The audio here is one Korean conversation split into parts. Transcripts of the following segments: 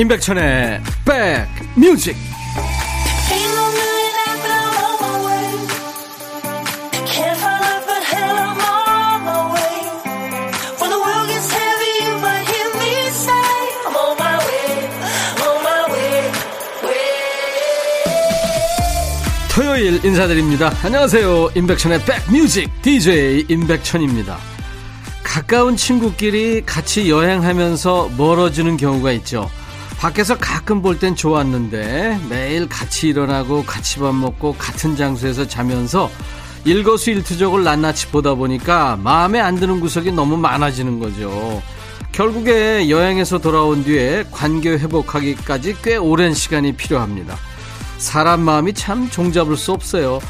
임백천의 백뮤직 토요일 인사드립니다. 안녕하세요. 임백천의 백뮤직 DJ 임백천입니다. 가까운 친구끼리 같이 여행하면서 멀어지는 경우가 있죠. 밖에서 가끔 볼 땐 좋았는데 매일 같이 일어나고 같이 밥 먹고 같은 장소에서 자면서 일거수일투족을 낱낱이 보다 보니까 마음에 안 드는 구석이 너무 많아지는 거죠. 결국에 여행에서 돌아온 뒤에 관계 회복하기까지 꽤 오랜 시간이 필요합니다. 사람 마음이 참 종잡을 수 없어요.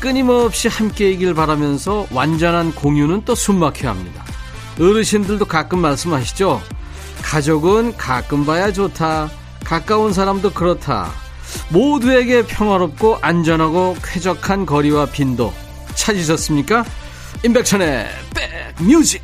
끊임없이 함께이길 바라면서 완전한 공유는 또 숨막혀야 합니다. 어르신들도 가끔 말씀하시죠. 가족은 가끔 봐야 좋다. 가까운 사람도 그렇다. 모두에게 평화롭고 안전하고 쾌적한 거리와 빈도 찾으셨습니까? 임백천의 백뮤직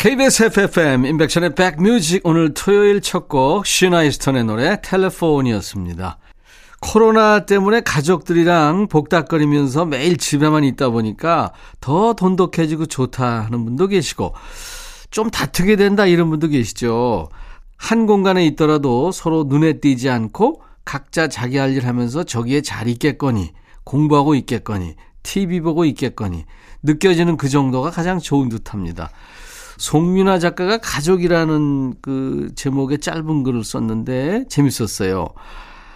KBS FFM 인백션의 백뮤직 오늘 토요일 첫곡 시나이스턴의 노래 텔레폰이었습니다. 코로나 때문에 가족들이랑 복닥거리면서 매일 집에만 있다 보니까 더 돈독해지고 좋다 하는 분도 계시고 좀 다투게 된다 이런 분도 계시죠. 한 공간에 있더라도 서로 눈에 띄지 않고 각자 자기 할 일 하면서 저기에 잘 있겠거니 공부하고 있겠거니 TV 보고 있겠거니 느껴지는 그 정도가 가장 좋은 듯합니다. 송민아 작가가 가족이라는 그 제목의 짧은 글을 썼는데 재밌었어요.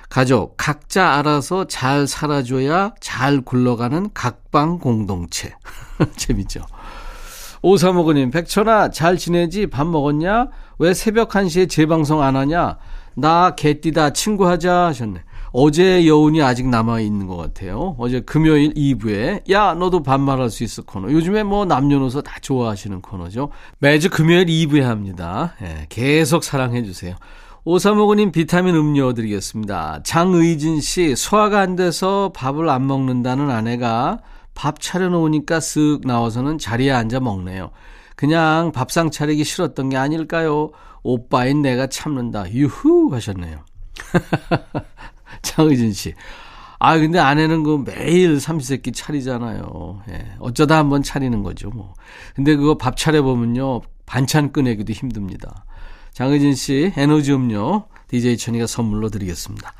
가족, 각자 알아서 잘 살아줘야 잘 굴러가는 각방 공동체. 재밌죠? 오사모그님, 백천아, 잘 지내지? 밥 먹었냐? 왜 새벽 1시에 재방송 안 하냐? 나 개띠다, 친구하자 하셨네. 어제 여운이 아직 남아있는 것 같아요. 어제 금요일 2부에, 야, 너도 반말할 수 있어 코너. 요즘에 뭐 남녀노소 다 좋아하시는 코너죠. 매주 금요일 2부에 합니다. 예, 계속 사랑해 주세요. 오사모그님 비타민 음료 드리겠습니다. 장의진 씨, 소화가 안 돼서 밥을 안 먹는다는 아내가 밥 차려놓으니까 쓱 나와서는 자리에 앉아 먹네요. 그냥 밥상 차리기 싫었던 게 아닐까요? 오빠인 내가 참는다. 유후 하셨네요. 장의진 씨. 아, 근데 아내는 그 매일 삼시세끼 차리잖아요. 예. 어쩌다 한번 차리는 거죠, 뭐. 근데 그거 밥 차려보면요. 반찬 꺼내기도 힘듭니다. 장의진 씨, 에너지 음료, DJ 천이가 선물로 드리겠습니다.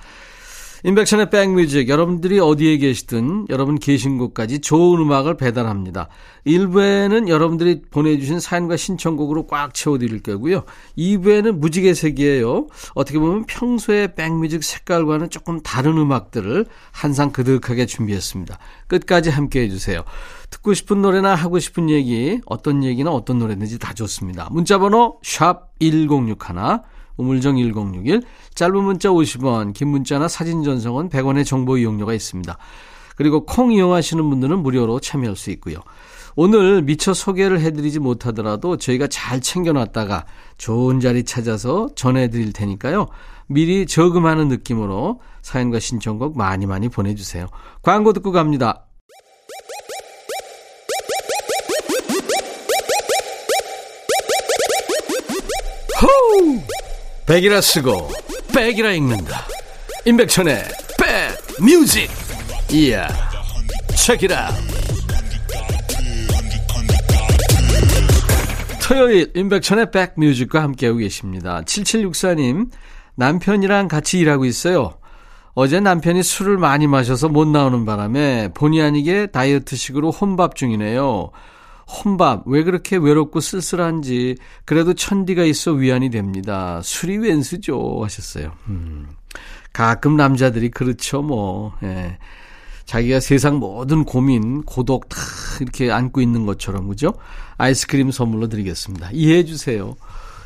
인백션의 백뮤직 여러분들이 어디에 계시든 여러분 계신 곳까지 좋은 음악을 배달합니다. 1부에는 여러분들이 보내주신 사연과 신청곡으로 꽉 채워드릴 거고요. 2부에는 무지개 색이에요. 어떻게 보면 평소의 백뮤직 색깔과는 조금 다른 음악들을 한상 그득하게 준비했습니다. 끝까지 함께 해 주세요. 듣고 싶은 노래나 하고 싶은 얘기 어떤 얘기나 어떤 노래든지 다 좋습니다. 문자번호 샵 1061, 우물정 1061, 짧은 문자 50원, 긴 문자나 사진 전송은 100원의 정보 이용료가 있습니다. 그리고 콩 이용하시는 분들은 무료로 참여할 수 있고요. 오늘 미처 소개를 해드리지 못하더라도 저희가 잘 챙겨놨다가 좋은 자리 찾아서 전해드릴 테니까요. 미리 저금하는 느낌으로 사연과 신청곡 많이 많이 보내주세요. 광고 듣고 갑니다. 호우! 백이라 쓰고 백이라 읽는다. 임백천의 백 뮤직. 이야. 책이라. 토요일 임백천의 백 뮤직과 함께하고 계십니다. 7764님 남편이랑 같이 일하고 있어요. 어제 남편이 술을 많이 마셔서 못 나오는 바람에 본의 아니게 다이어트식으로 혼밥 중이네요. 혼밥 왜 그렇게 외롭고 쓸쓸한지 그래도 천디가 있어 위안이 됩니다. 술이 웬수죠 하셨어요. 음. 가끔 남자들이 그렇죠 뭐. 예. 자기가 세상 모든 고민, 고독 다 이렇게 안고 있는 것처럼, 그죠? 아이스크림 선물로 드리겠습니다. 이해해 주세요.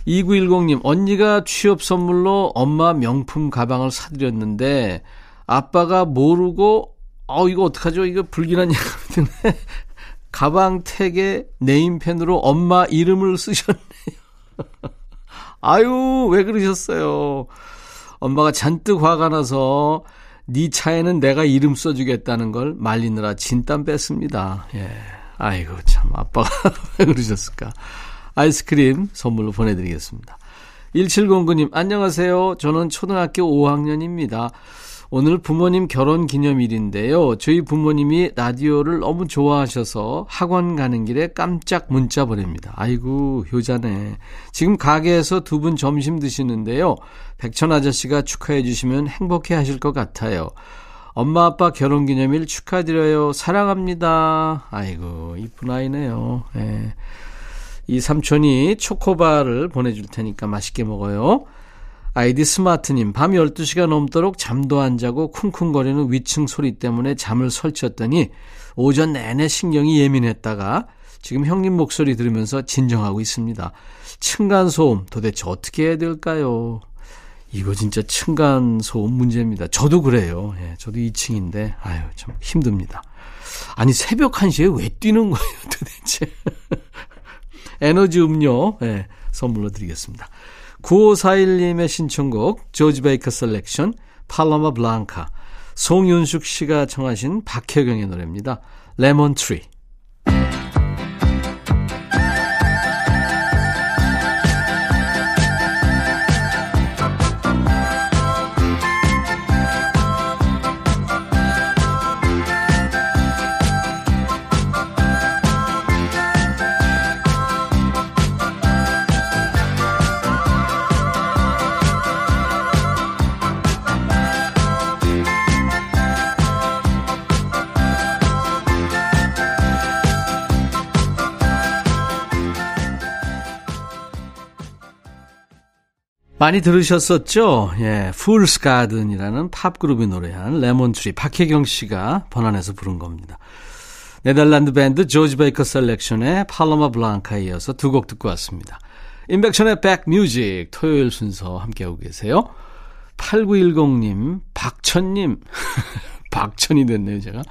2910님, 언니가 취업 선물로 엄마 명품 가방을 사드렸는데, 아빠가 모르고, 어, 이거 어떡하죠? 이거 불길한 얘기 같은데. 가방 택에 네임펜으로 엄마 이름을 쓰셨네요. 아유, 왜 그러셨어요? 엄마가 잔뜩 화가 나서 네 차에는 내가 이름 써주겠다는 걸 말리느라 진땀 뺐습니다. 예. 아이고, 참, 아빠가 왜 그러셨을까. 아이스크림 선물로 보내드리겠습니다. 1709님, 안녕하세요. 저는 초등학교 5학년입니다. 오늘 부모님 결혼 기념일인데요. 저희 부모님이 라디오를 너무 좋아하셔서 학원 가는 길에 깜짝 문자 보냅니다. 아이고, 효자네. 지금 가게에서 두 분 점심 드시는데요. 백천 아저씨가 축하해 주시면 행복해 하실 것 같아요. 엄마 아빠 결혼 기념일 축하드려요. 사랑합니다. 아이고, 이쁜 아이네요. 예. 이 삼촌이 초코바를 보내줄 테니까 맛있게 먹어요. 아이디 스마트님, 밤 12시가 넘도록 잠도 안 자고 쿵쿵거리는 위층 소리 때문에 잠을 설쳤더니 오전 내내 신경이 예민했다가 지금 형님 목소리 들으면서 진정하고 있습니다. 층간소음 도대체 어떻게 해야 될까요? 이거 진짜 층간소음 문제입니다. 저도 그래요. 예, 저도 2층인데, 아유, 참 힘듭니다. 아니, 새벽 1시에 왜 뛰는 거예요, 도대체? 에너지 음료, 예, 선물로 드리겠습니다. 9541님의 신청곡 조지 베이커 셀렉션 팔로마 블랑카 송윤숙 씨가 청하신 박혜경의 노래입니다. 레몬 트리 많이 들으셨었죠? 예, 풀스 가든이라는 팝그룹이 노래한 레몬트리 박혜경 씨가 번안해서 부른 겁니다. 네덜란드 밴드 조지 베이커 셀렉션의 팔로마 블랑카에 이어서 두 곡 듣고 왔습니다. 인백션의 백뮤직 토요일 순서 함께하고 계세요. 8910님, 박천님, 박천이 됐네요, 제가.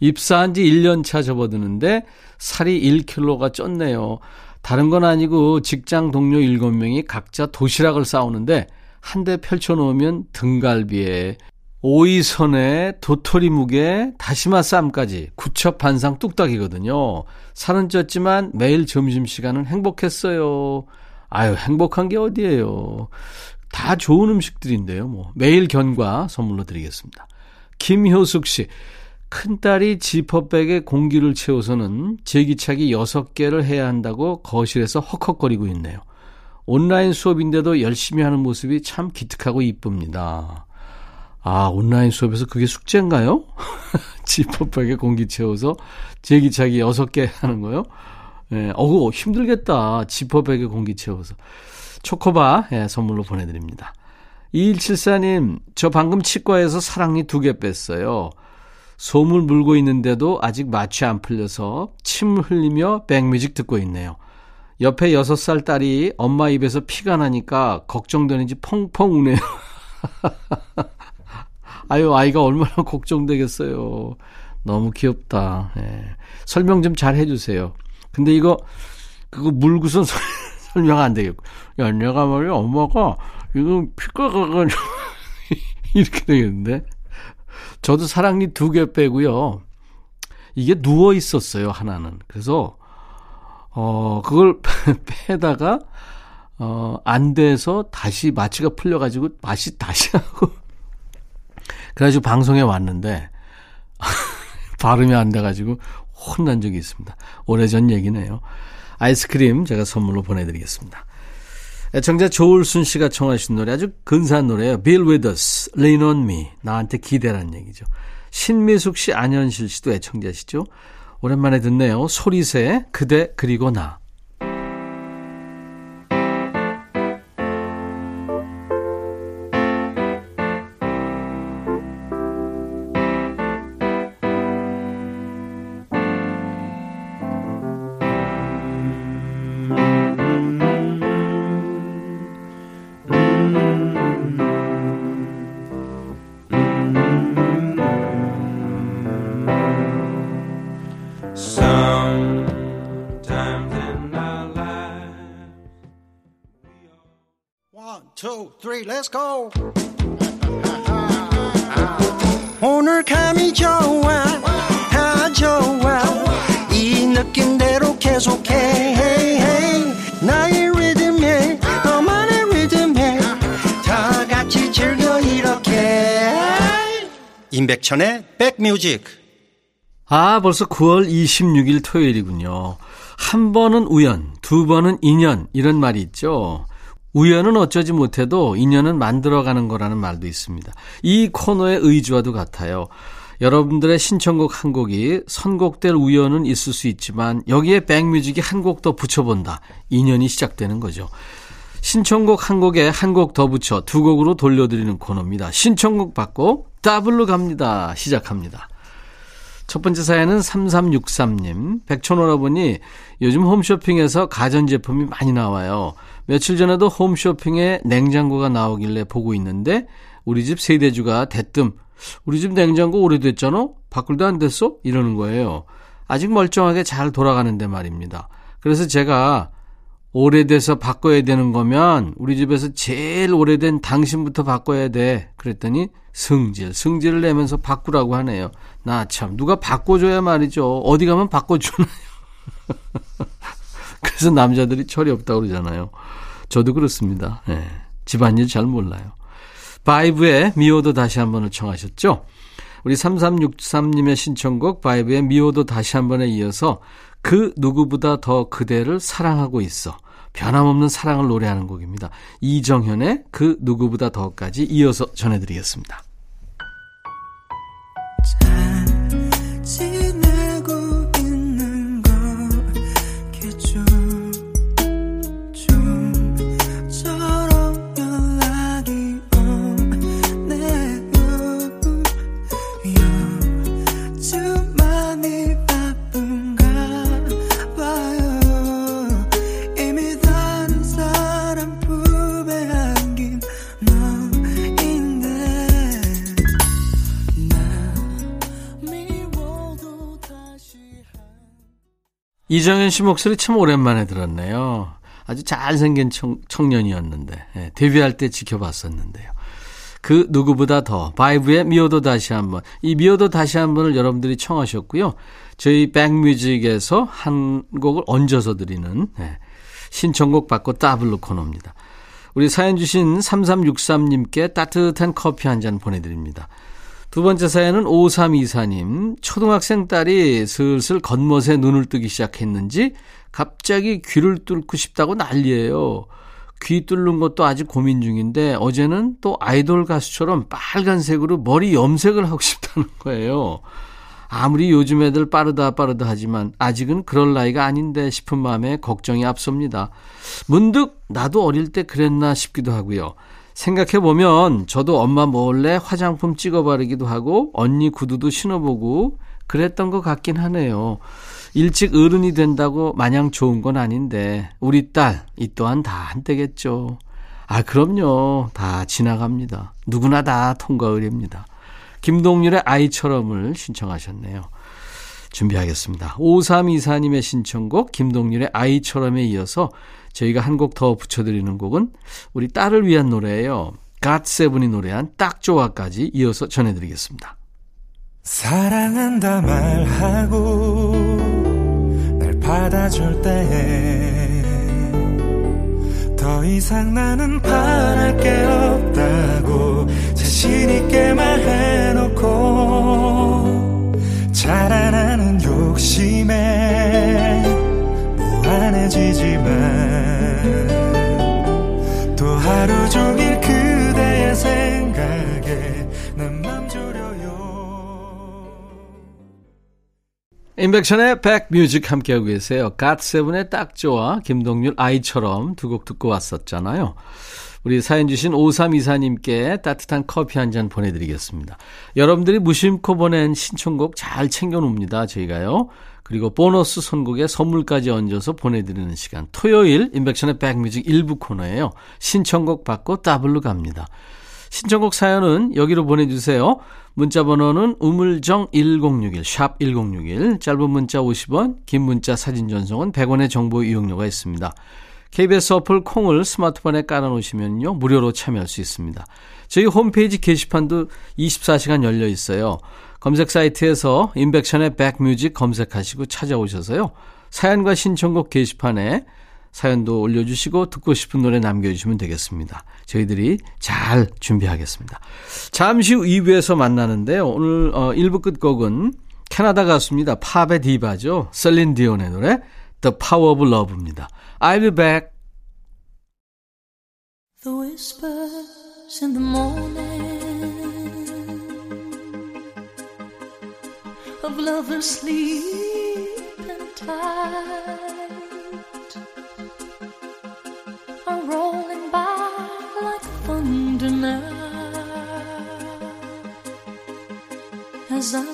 입사한 지 1년 차 접어드는데 살이 1kg가 쪘네요. 다른 건 아니고 직장 동료 7명이 각자 도시락을 싸우는데 한 대 펼쳐놓으면 등갈비에 오이선에 도토리 묵에 다시마 쌈까지 구첩 반상 뚝딱이거든요. 살은 쪘지만 매일 점심시간은 행복했어요. 아유, 행복한 게 어디예요. 다 좋은 음식들인데요. 뭐 매일 견과 선물로 드리겠습니다. 김효숙 씨. 큰딸이 지퍼백에 공기를 채워서는 제기차기 6개를 해야 한다고 거실에서 헉헉거리고 있네요. 온라인 수업인데도 열심히 하는 모습이 참 기특하고 이쁩니다. 아, 온라인 수업에서 그게 숙제인가요? 지퍼백에 공기 채워서 제기차기 6개 하는 거요? 예, 어우, 힘들겠다. 지퍼백에 공기 채워서. 초코바, 예, 선물로 보내드립니다. 2174님, 저 방금 치과에서 사랑니 두 개 뺐어요. 솜을 물고 있는데도 아직 마취 안 풀려서 침 흘리며 백뮤직 듣고 있네요. 옆에 6살 딸이 엄마 입에서 피가 나니까 걱정되는지 펑펑 우네요. 아유, 아이가 얼마나 걱정되겠어요. 너무 귀엽다. 예. 설명 좀 잘 해주세요. 근데 이거, 그거 물고선 설명 안 되겠고. 야, 내가 말이야, 엄마가, 이거 피가 가가지고, 이렇게 되겠는데. 저도 사랑니 두 개 빼고요. 이게 누워 있었어요, 하나는. 그래서, 어, 그걸 빼다가, 어, 안 돼서 다시 마취가 풀려가지고 맛이 다시 하고. 그래가지고 방송에 왔는데, 발음이 안 돼가지고 혼난 적이 있습니다. 오래전 얘기네요. 아이스크림 제가 선물로 보내드리겠습니다. 애청자 조울순 씨가 청하신 노래 아주 근사한 노래예요. Bill Withers, Lean on Me. 나한테 기대란 얘기죠. 신미숙 씨, 안현실 씨도 애청자시죠. 오랜만에 듣네요. 소리새, 그대 그리고 나. Three, let's go. 오늘 감이 좋아, 다 좋아. 이 느낌대로 계속해. 나의 리듬에, 너만의 리듬에. 다 같이 즐겨 이렇게. 임백천의 백뮤직. 아, 벌써 9월 26일 토요일이군요. 한 번은 우연, 두 번은 인연, 이런 말이 있죠. 우연은 어쩌지 못해도 인연은 만들어가는 거라는 말도 있습니다. 이 코너의 의지와도 같아요. 여러분들의 신청곡 한 곡이 선곡될 우연은 있을 수 있지만 여기에 백뮤직이 한 곡 더 붙여본다. 인연이 시작되는 거죠. 신청곡 한 곡에 한 곡 더 붙여 두 곡으로 돌려드리는 코너입니다. 신청곡 받고 더블로 갑니다. 시작합니다. 첫 번째 사연은 3363님. 백촌 오라버니 요즘 홈쇼핑에서 가전제품이 많이 나와요. 며칠 전에도 홈쇼핑에 냉장고가 나오길래 보고 있는데 우리 집 세대주가 대뜸 우리 집 냉장고 오래됐잖아? 바꿀 때 안 됐어? 이러는 거예요. 아직 멀쩡하게 잘 돌아가는데 말입니다. 그래서 제가 오래돼서 바꿔야 되는 거면 우리 집에서 제일 오래된 당신부터 바꿔야 돼. 그랬더니 승질, 승질을 내면서 바꾸라고 하네요. 나 참, 누가 바꿔줘야 말이죠. 어디 가면 바꿔주나요? 그래서 남자들이 철이 없다고 그러잖아요. 저도 그렇습니다. 네, 집안일 잘 몰라요. 바이브의 미워도 다시 한 번을 청하셨죠? 우리 3363님의 신청곡 바이브의 미워도 다시 한 번에 이어서 그 누구보다 더 그대를 사랑하고 있어. 변함없는 사랑을 노래하는 곡입니다. 이정현의 그 누구보다 더까지 이어서 전해드리겠습니다. 이정현 씨 목소리 참 오랜만에 들었네요. 아주 잘생긴 청, 청년이었는데 예, 데뷔할 때 지켜봤었는데요. 그 누구보다 더 바이브의 미워도 다시 한번 이 미워도 다시 한번을 여러분들이 청하셨고요. 저희 백뮤직에서 한 곡을 얹어서 드리는 예, 신청곡 받고 더블로 코너입니다. 우리 사연 주신 3363님께 따뜻한 커피 한 잔 보내드립니다. 두 번째 사연은 5324님. 초등학생 딸이 슬슬 겉멋에 눈을 뜨기 시작했는지 갑자기 귀를 뚫고 싶다고 난리예요. 귀 뚫는 것도 아직 고민 중인데 어제는 또 아이돌 가수처럼 빨간색으로 머리 염색을 하고 싶다는 거예요. 아무리 요즘 애들 빠르다 빠르다 하지만 아직은 그럴 나이가 아닌데 싶은 마음에 걱정이 앞섭니다. 문득 나도 어릴 때 그랬나 싶기도 하고요. 생각해보면 저도 엄마 몰래 화장품 찍어 바르기도 하고 언니 구두도 신어보고 그랬던 것 같긴 하네요. 일찍 어른이 된다고 마냥 좋은 건 아닌데 우리 딸 이 또한 다 한때겠죠. 아 그럼요. 다 지나갑니다. 누구나 다 통과 의례입니다. 김동률의 아이처럼을 신청하셨네요. 준비하겠습니다. 5324님의 신청곡 김동률의 아이처럼에 이어서 저희가 한 곡 더 붙여드리는 곡은 우리 딸을 위한 노래예요. 갓세븐이 노래한 딱 좋아까지 이어서 전해드리겠습니다. 사랑한다 말하고 날 받아줄 때더 이상 나는 바랄 게 없다고 자신 있게 말해놓고 자라나는 욕심에 무한해지지만 또 하루 종일 그대의 생각 임백천의 백뮤직 함께하고 계세요. 갓세븐의 딱 좋아, 김동률 아이처럼 두 곡 듣고 왔었잖아요. 우리 사연 주신 5324님께 따뜻한 커피 한 잔 보내드리겠습니다. 여러분들이 무심코 보낸 신청곡 잘 챙겨놓습니다. 저희가요. 그리고 보너스 선곡에 선물까지 얹어서 보내드리는 시간. 토요일 임백천의 백뮤직 일부 코너예요. 신청곡 받고 더블로 갑니다. 신청곡 사연은 여기로 보내주세요. 문자 번호는 우물정 1061, 샵 1061, 짧은 문자 50원, 긴 문자 사진 전송은 100원의 정보 이용료가 있습니다. KBS 어플 콩을 스마트폰에 깔아놓으시면요. 무료로 참여할 수 있습니다. 저희 홈페이지 게시판도 24시간 열려 있어요. 검색 사이트에서 인백션의 백뮤직 검색하시고 찾아오셔서요. 사연과 신청곡 게시판에 사연도 올려주시고 듣고 싶은 노래 남겨주시면 되겠습니다. 저희들이 잘 준비하겠습니다. 잠시 후 2부에서 만나는데요. 오늘 어, 1부 끝곡은 캐나다 가수입니다. 팝의 디바죠. 셀린 디온의 노래 The Power of Love입니다. I'll be back. The whispers in the morning of lovers sleeping tight as I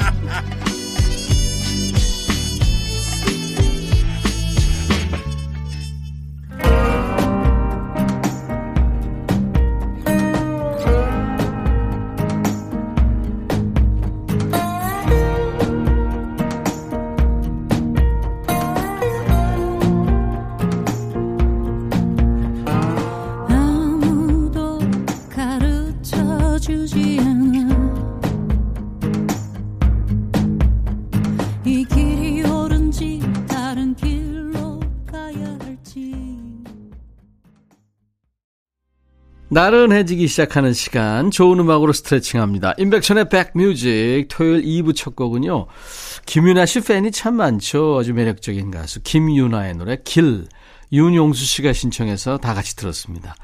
나른해지기 시작하는 시간 좋은 음악으로 스트레칭합니다. 임백천의 백뮤직 토요일 2부 첫 곡은요. 김윤아 씨 팬이 참 많죠. 아주 매력적인 가수 김윤아의 노래 길 윤용수 씨가 신청해서 다 같이 들었습니다.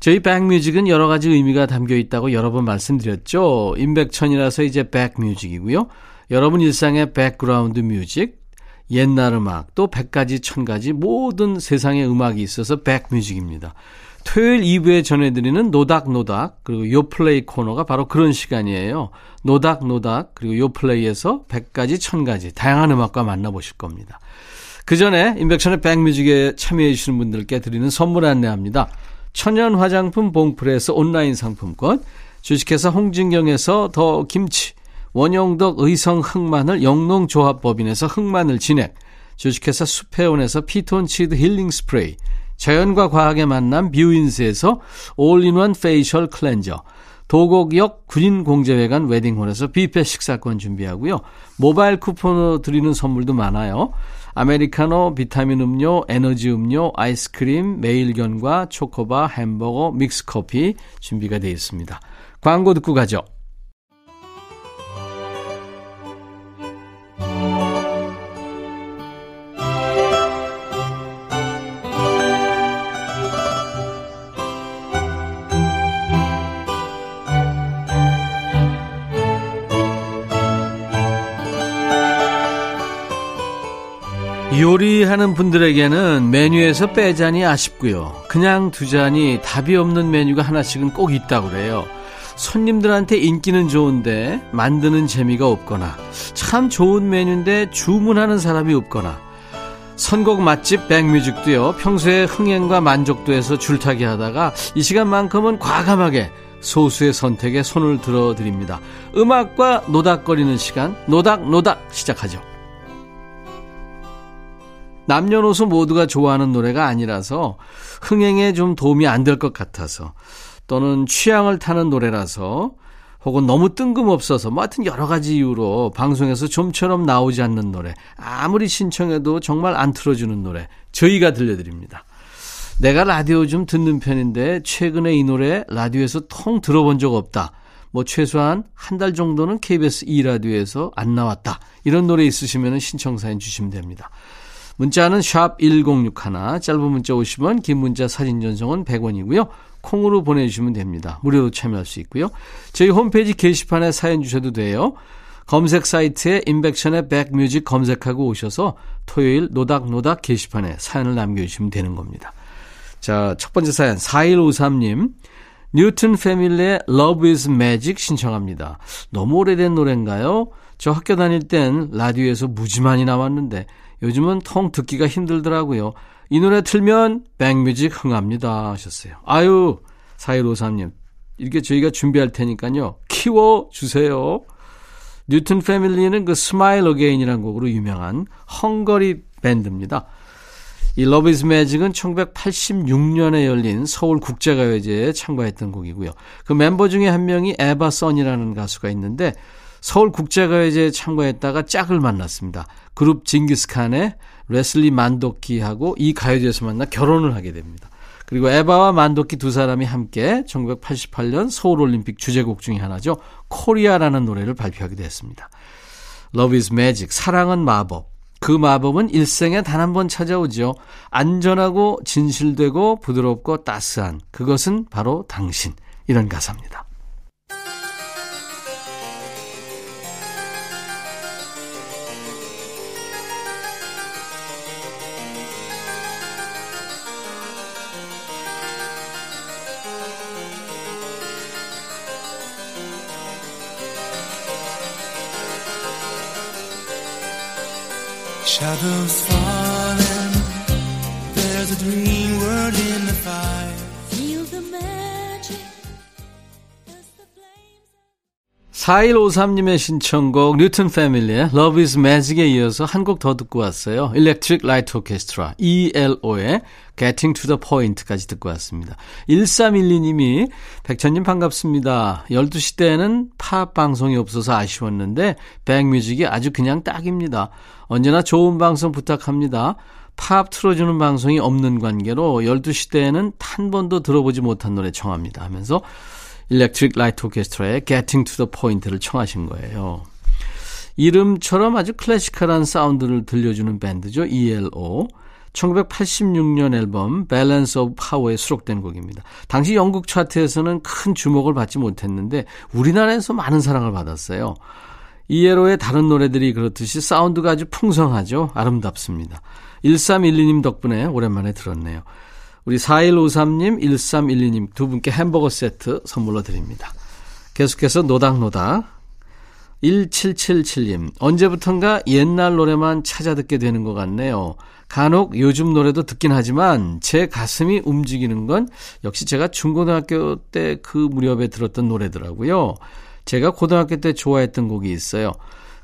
저희 백뮤직은 여러 가지 의미가 담겨 있다고 여러 번 말씀드렸죠. 임백천이라서 이제 백뮤직이고요. 여러분 일상의 백그라운드 뮤직, 옛날 음악, 또 100가지, 1000가지 모든 세상의 음악이 있어서 백뮤직입니다. 토요일 2부에 전해드리는 노닥노닥 그리고 요플레이 코너가 바로 그런 시간이에요. 노닥노닥 그리고 요플레이에서 100가지 1000가지 다양한 음악과 만나보실 겁니다. 그 전에 인백션의 백뮤직에 참여해 주시는 분들께 드리는 선물 안내합니다. 천연 화장품 봉프레에서 온라인 상품권 주식회사 홍진경에서 더 김치 원영덕 의성 흑마늘 영농조합법인에서 흑마늘 진액 주식회사 수페온에서 피톤치드 힐링 스프레이 자연과 과학의 만남 뷰인스에서 올인원 facial cleanser 도곡역 군인공제회관 웨딩홀에서 뷔페 식사권 준비하고요. 모바일 쿠폰으로 드리는 선물도 많아요. 아메리카노, 비타민 음료, 에너지 음료, 아이스크림, 매일견과 초코바, 햄버거, 믹스커피 준비가 되어 있습니다. 광고 듣고 가죠. 요리하는 분들에게는 메뉴에서 빼자니 아쉽고요. 그냥 두자니 답이 없는 메뉴가 하나씩은 꼭 있다고 그래요. 손님들한테 인기는 좋은데 만드는 재미가 없거나 참 좋은 메뉴인데 주문하는 사람이 없거나 선곡 맛집 백뮤직도요. 평소에 흥행과 만족도에서 줄타기 하다가 이 시간만큼은 과감하게 소수의 선택에 손을 들어 드립니다. 음악과 노닥거리는 시간 노닥노닥 시작하죠. 남녀노소 모두가 좋아하는 노래가 아니라서 흥행에 좀 도움이 안 될 것 같아서 또는 취향을 타는 노래라서 혹은 너무 뜬금없어서 뭐 하여튼 여러 가지 이유로 방송에서 좀처럼 나오지 않는 노래 아무리 신청해도 정말 안 틀어주는 노래 저희가 들려드립니다. 내가 라디오 좀 듣는 편인데 최근에 이 노래 라디오에서 통 들어본 적 없다. 뭐 최소한 한 달 정도는 KBS 2라디오에서 안 나왔다. 이런 노래 있으시면 신청 사연 주시면 됩니다. 문자는 샵 1061, 짧은 문자 50원, 긴 문자 사진 전송은 100원이고요. 콩으로 보내주시면 됩니다. 무료로 참여할 수 있고요. 저희 홈페이지 게시판에 사연 주셔도 돼요. 검색 사이트에 인백션의 백뮤직 검색하고 오셔서 토요일 노닥노닥 게시판에 사연을 남겨주시면 되는 겁니다. 자, 첫 번째 사연 4153님. 뉴튼 패밀리의 Love is Magic 신청합니다. 너무 오래된 노래인가요? 저 학교 다닐 땐 라디오에서 무지 많이 나왔는데 요즘은 통 듣기가 힘들더라고요. 이 노래 틀면 백뮤직 흥합니다 하셨어요. 아유 4153님 이렇게 저희가 준비할 테니까요. 키워주세요. 뉴튼 패밀리는 그 Smile Again이라는 곡으로 유명한 헝거리 밴드입니다. 이 Love is Magic은 1986년에 열린 서울 국제가요제에 참가했던 곡이고요. 그 멤버 중에 한 명이 에바 선이라는 가수가 있는데 서울 국제가요제에 참가했다가 짝을 만났습니다. 그룹 징기스칸의 레슬리 만도키하고 이 가요제에서 만나 결혼을 하게 됩니다. 그리고 에바와 만도키 두 사람이 함께 1988년 서울올림픽 주제곡 중의 하나죠. 코리아라는 노래를 발표하기도 했습니다. Love is Magic, 사랑은 마법. 그 마법은 일생에 단 한 번 찾아오죠. 안전하고 진실되고 부드럽고 따스한 그것은 바로 당신. 이런 가사입니다. Shadows falling. There's a dream world in the fire. 4153님의 신청곡 뉴튼 패밀리의 Love is Magic에 이어서 한 곡 더 듣고 왔어요. Electric Light Orchestra ELO의 Getting to the Point까지 듣고 왔습니다. 1312님이 백천님 반갑습니다. 12시 때는 팝 방송이 없어서 아쉬웠는데 백뮤직이 아주 그냥 딱입니다. 언제나 좋은 방송 부탁합니다. 팝 틀어주는 방송이 없는 관계로 12시 때에는 한 번도 들어보지 못한 노래 청합니다 하면서 일렉트릭 라이트 오케스트라의 Getting to the Point를 청하신 거예요. 이름처럼 아주 classical한 사운드를 들려주는 밴드죠. ELO. 1986년 앨범 Balance of Power에 수록된 곡입니다. 당시 영국 차트에서는 큰 주목을 받지 못했는데 우리나라에서 많은 사랑을 받았어요. ELO의 다른 노래들이 그렇듯이 사운드가 아주 풍성하죠. 아름답습니다. 1312님 덕분에 오랜만에 들었네요. 우리 4153님, 1312님 두 분께 햄버거 세트 선물로 드립니다. 계속해서 노닥노닥. 1777님, 언제부턴가 옛날 노래만 찾아 듣게 되는 것 같네요. 간혹 요즘 노래도 듣긴 하지만 제 가슴이 움직이는 건 역시 제가 중고등학교 때 그 무렵에 들었던 노래더라고요. 제가 고등학교 때 좋아했던 곡이 있어요.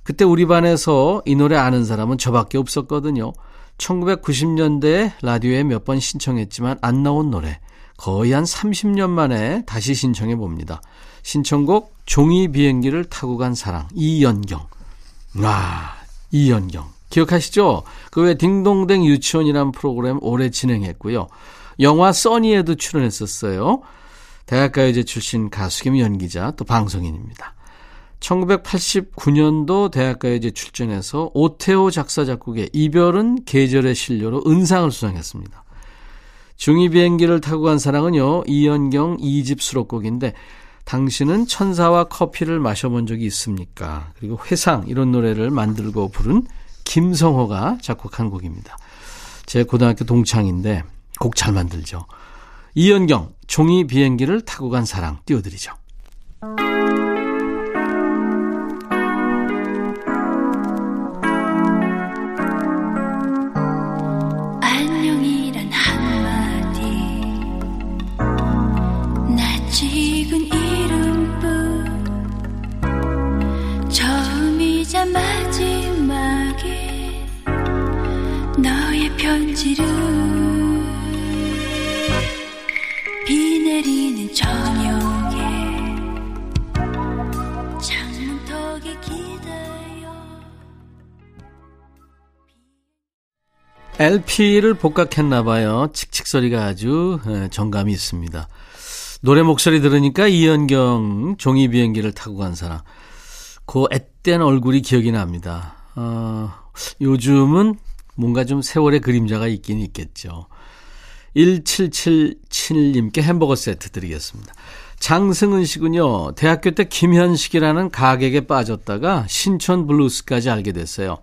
그때 우리 반에서 이 노래 아는 사람은 저밖에 없었거든요. 1990년대에 라디오에 몇 번 신청했지만 안 나온 노래. 거의 한 30년 만에 다시 신청해 봅니다. 신청곡 종이 비행기를 타고 간 사랑 이연경. 와, 이연경. 기억하시죠? 그 외 딩동댕 유치원이라는 프로그램 오래 진행했고요. 영화 써니에도 출연했었어요. 대학가요제 출신 가수 겸 연기자 또 방송인입니다. 1989년도 대학가요제 출전해서 오태호 작사 작곡의 이별은 계절의 신료로 은상을 수상했습니다. 중이 비행기를 타고 간 사랑은요 이연경 2집 수록곡인데 당신은 천사와 커피를 마셔본 적이 있습니까? 그리고 회상 이런 노래를 만들고 부른 김성호가 작곡한 곡입니다. 제 고등학교 동창인데 곡 잘 만들죠. 이연경 종이 비행기를 타고 간 사랑 띄워드리죠. LP를 복각했나 봐요. 칙칙 소리가 아주 어, 정감이 있습니다. 노래 목소리 들으니까 이연경 종이 비행기를 타고 간 사람. 그 앳된 얼굴이 기억이 납니다. 어, 요즘은 뭔가 좀 세월의 그림자가 있긴 있겠죠. 1777님께 햄버거 세트 드리겠습니다. 장승은 씨군요. 대학교 때 김현식이라는 가객에 빠졌다가 신촌 블루스까지 알게 됐어요.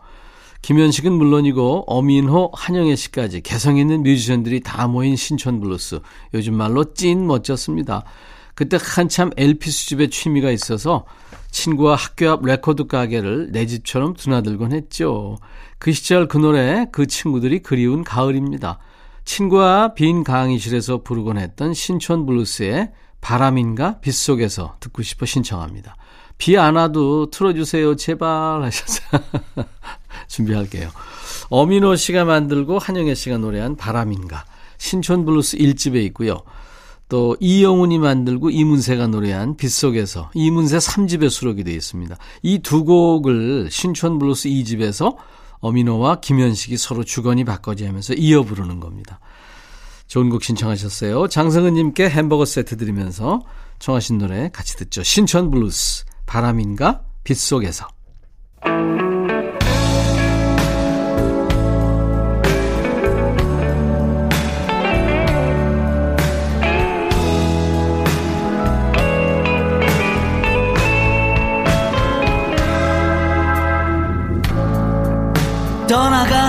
김현식은 물론이고 엄인호, 한영애 씨까지 개성 있는 뮤지션들이 다 모인 신촌 블루스. 요즘 말로 찐 멋졌습니다. 그때 한참 LP 수집에 취미가 있어서 친구와 학교 앞 레코드 가게를 내 집처럼 드나들곤 했죠. 그 시절 그 노래 그 친구들이 그리운 가을입니다. 친구와 빈 강의실에서 부르곤 했던 신촌 블루스의 바람인가 빗속에서 듣고 싶어 신청합니다. 비 안 와도 틀어주세요 제발 하셔서 준비할게요. 엄인호 씨가 만들고 한영애 씨가 노래한 바람인가 신촌 블루스 1집에 있고요. 또 이영훈이 만들고 이문세가 노래한 빗속에서 이문세 3집에 수록이 되어 있습니다. 이 두 곡을 신촌 블루스 2집에서 엄인호와 김현식이 서로 주거니 받거니 하면서 이어 부르는 겁니다. 좋은 곡 신청하셨어요. 장성은님께 햄버거 세트 드리면서 청하신 노래 같이 듣죠. 신촌 블루스 바람인가 빗속에서 떠나가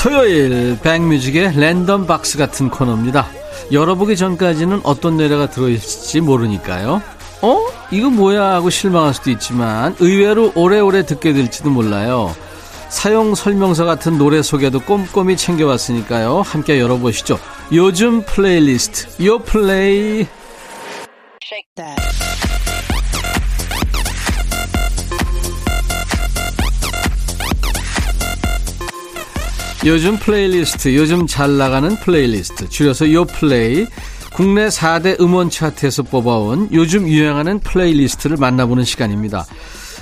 토요일 백뮤직의 랜덤 박스 같은 코너입니다. 열어보기 전까지는 어떤 노래가 들어있을지 모르니까요. 어? 이거 뭐야 하고 실망할 수도 있지만 의외로 오래오래 듣게 될지도 몰라요. 사용 설명서 같은 노래 소개도 꼼꼼히 챙겨왔으니까요. 함께 열어보시죠. 요즘 플레이리스트 요 플레이 요즘 플레이리스트, 요즘 잘 나가는 플레이리스트, 줄여서 요플레이, 국내 4대 음원 차트에서 뽑아온 요즘 유행하는 playlist를 만나보는 시간입니다.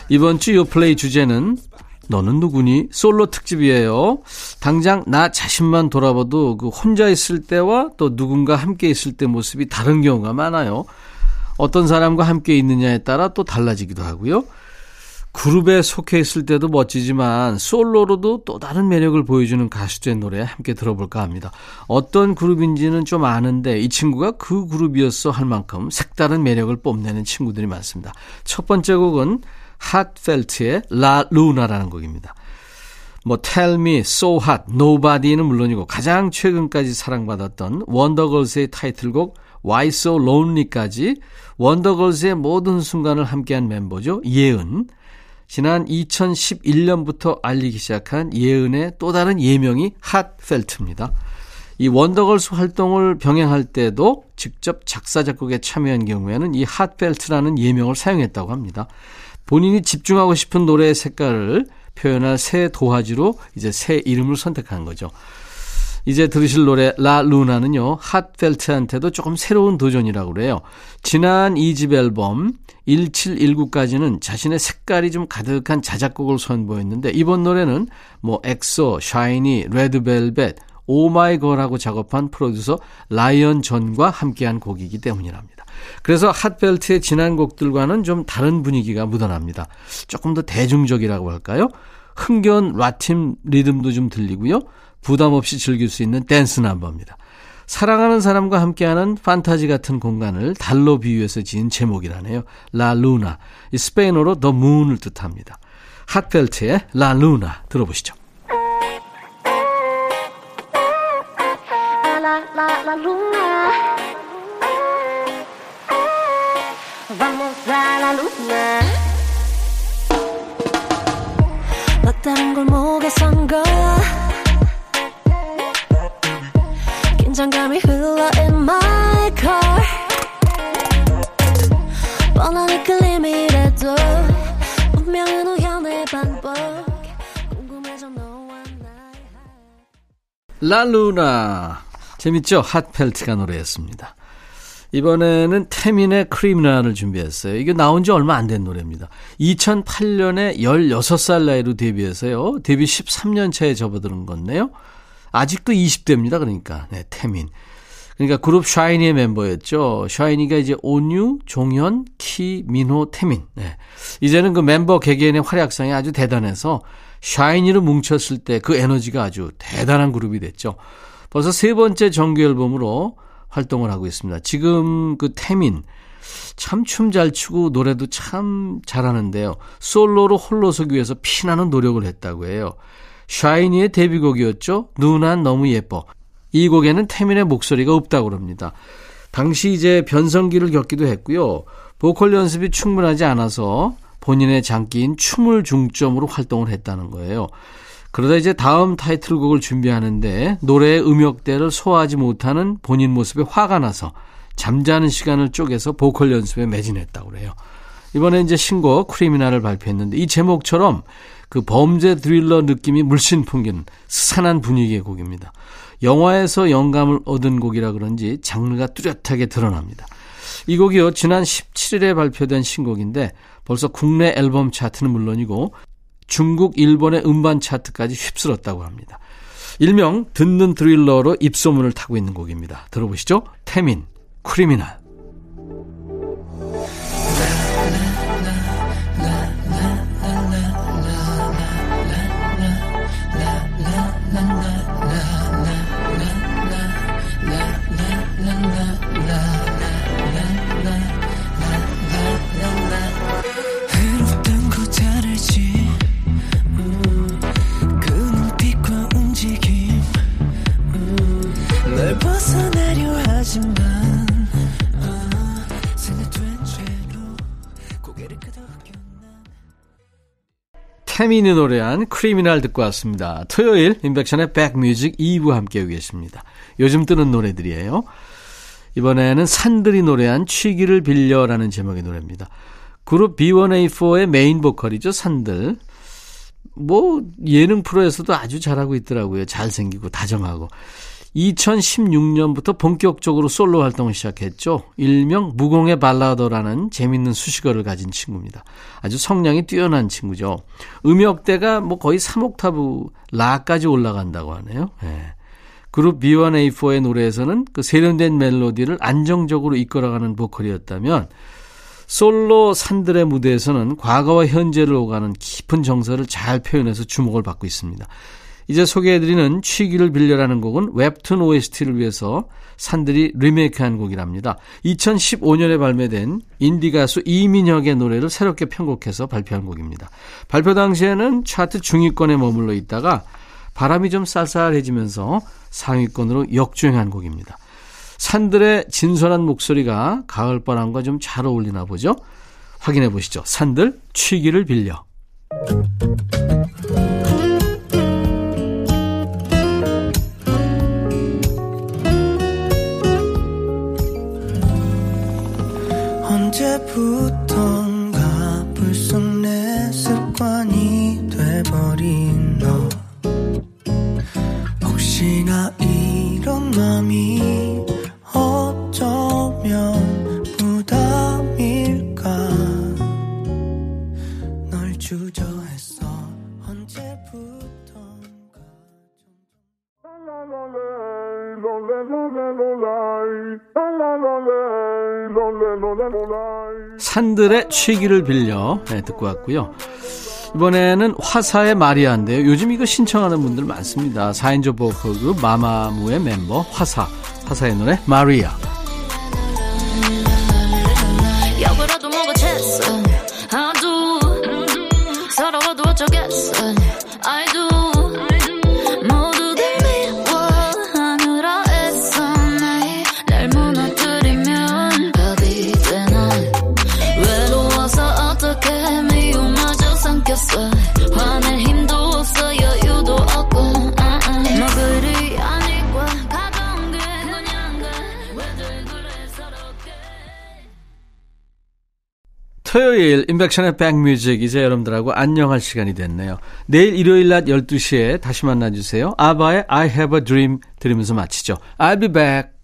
이번 주 요플레이 주제는 너는 누구니? 솔로 특집이에요. 당장 나 자신만 돌아봐도 그 혼자 있을 때와 또 누군가 함께 있을 때 모습이 다른 경우가 많아요. 어떤 사람과 함께 있느냐에 따라 또 달라지기도 하고요. 그룹에 속해 있을 때도 멋지지만 솔로로도 또 다른 매력을 보여주는 가수들의 노래 함께 들어볼까 합니다. 어떤 그룹인지는 좀 아는데 이 친구가 그 그룹이었어 할 만큼 색다른 매력을 뽐내는 친구들이 많습니다. 첫 번째 곡은 핫펠트의 라 루나라는 곡입니다. 뭐 Tell Me, So Hot, Nobody는 물론이고 가장 최근까지 사랑받았던 원더걸스의 타이틀곡 Why So Lonely까지 원더걸스의 모든 순간을 함께한 멤버죠. 예은. 지난 2011년부터 알리기 시작한 예은의 또 다른 예명이 핫펠트입니다. 이 원더걸스 활동을 병행할 때도 직접 작사 작곡에 참여한 경우에는 이 핫펠트라는 예명을 사용했다고 합니다. 본인이 집중하고 싶은 노래의 색깔을 표현할 새 도화지로 이제 새 이름을 선택한 거죠. 이제 들으실 노래 라 루나는요. 핫펠트한테도 조금 새로운 도전이라고 그래요. 지난 2집 앨범 1719까지는 자신의 색깔이 좀 가득한 자작곡을 선보였는데 이번 노래는 뭐 엑소, 샤이니, 레드벨벳, 오마이걸하고 작업한 프로듀서 라이언 전과 함께한 곡이기 때문이랍니다. 그래서 핫펠트의 지난 곡들과는 좀 다른 분위기가 묻어납니다. 조금 더 대중적이라고 할까요? 흥겨운 라틴 리듬도 좀 들리고요. 부담 없이 즐길 수 있는 댄스 넘버입니다. 사랑하는 사람과 함께하는 판타지 같은 공간을 달로 비유해서 지은 제목이라네요. 라 루나. 이 스페인어로 더 문을 뜻합니다. 핫벨트의 라 루나 들어보시죠. la la la luna. Vamos a la luna. 너 다른 걸 뭐가 산 거야? 긴장감이 흘러 in my car. 뻔한 이끌림이라도 운명은 우연의 반복. 궁금해져 너와 나의 랄루나 재밌죠? 핫펠트가 노래했습니다. 이번에는 태민의 크리미널을 준비했어요. 이게 나온 지 얼마 안 된 노래입니다. 2008년에 16살 나이로 데뷔해서요. 데뷔 13년 차에 접어드는 건데요. 아직도 20대입니다. 그러니까. 네, 태민. 그러니까 그룹 샤이니의 멤버였죠. 샤이니가 이제 온유, 종현, 키, 민호, 태민. 네. 이제는 그 멤버 개개인의 활약상이 아주 대단해서 샤이니로 뭉쳤을 때 그 에너지가 아주 대단한 그룹이 됐죠. 벌써 세 번째 정규 앨범으로 활동을 하고 있습니다. 지금 그 태민 참 춤 잘 추고 노래도 참 잘하는데요. 솔로로 홀로 서기 위해서 피나는 노력을 했다고 해요. 샤이니의 데뷔곡이었죠. 누난 너무 예뻐. 이 곡에는 태민의 목소리가 없다고 그럽니다. 당시 이제 변성기를 겪기도 했고요. 보컬 연습이 충분하지 않아서 본인의 장기인 춤을 중점으로 활동을 했다는 거예요. 그러다 이제 다음 타이틀곡을 준비하는데 노래의 음역대를 소화하지 못하는 본인 모습에 화가 나서 잠자는 시간을 쪼개서 보컬 연습에 매진했다고 그래요. 이번에 이제 신곡 크리미널을 발표했는데 이 제목처럼 그 범죄 드릴러 느낌이 물씬 풍기는 스산한 분위기의 곡입니다. 영화에서 영감을 얻은 곡이라 그런지 장르가 뚜렷하게 드러납니다. 이 곡이요, 지난 17일에 발표된 신곡인데 벌써 국내 앨범 차트는 물론이고 중국, 일본의 음반 차트까지 휩쓸었다고 합니다. 일명 듣는 드릴러로 입소문을 타고 있는 곡입니다. 들어보시죠. 태민, 크리미널. 태민이 노래한 Criminal 듣고 왔습니다. 토요일 인백션의 백뮤직 2부 함께하고 계십니다. 요즘 뜨는 노래들이에요. 이번에는 산들이 노래한 취기를 빌려라는 제목의 노래입니다. 그룹 B1A4의 메인 보컬이죠, 산들. 뭐 예능 프로에서도 아주 잘하고 있더라고요. 잘생기고 다정하고. 2016년부터 본격적으로 솔로 활동을 시작했죠. 일명 무공해 발라더라는 재밌는 수식어를 가진 친구입니다. 아주 성량이 뛰어난 친구죠. 음역대가 뭐 거의 3옥타브 라까지 올라간다고 하네요. 예. 그룹 B1A4의 노래에서는 그 세련된 멜로디를 안정적으로 이끌어가는 보컬이었다면 솔로 산들의 무대에서는 과거와 현재를 오가는 깊은 정서를 잘 표현해서 주목을 받고 있습니다. 이제 소개해드리는 취기를 빌려라는 곡은 웹툰 OST를 위해서 산들이 리메이크한 곡이랍니다. 2015년에 발매된 인디 가수 이민혁의 노래를 새롭게 편곡해서 발표한 곡입니다. 발표 당시에는 차트 중위권에 머물러 있다가 바람이 좀 쌀쌀해지면서 상위권으로 역주행한 곡입니다. 산들의 진솔한 목소리가 가을바람과 좀 잘 어울리나 보죠? 확인해 보시죠. 산들 취기를 빌려. 산들의 취기를 빌려 네, 듣고 왔고요. 이번에는 화사의 마리아인데요. 요즘 이거 신청하는 분들 많습니다. 4인조 보컬 그룹 마마무의 멤버 화사. 화사의 노래 마리아. 서러워도 어쩌겠어 토요일 인백션의 백뮤직 이제 여러분들하고 안녕할 시간이 됐네요. 내일 일요일 낮 12시에 다시 만나주세요. 아바의 I have a dream 들으면서 마치죠. I'll be back.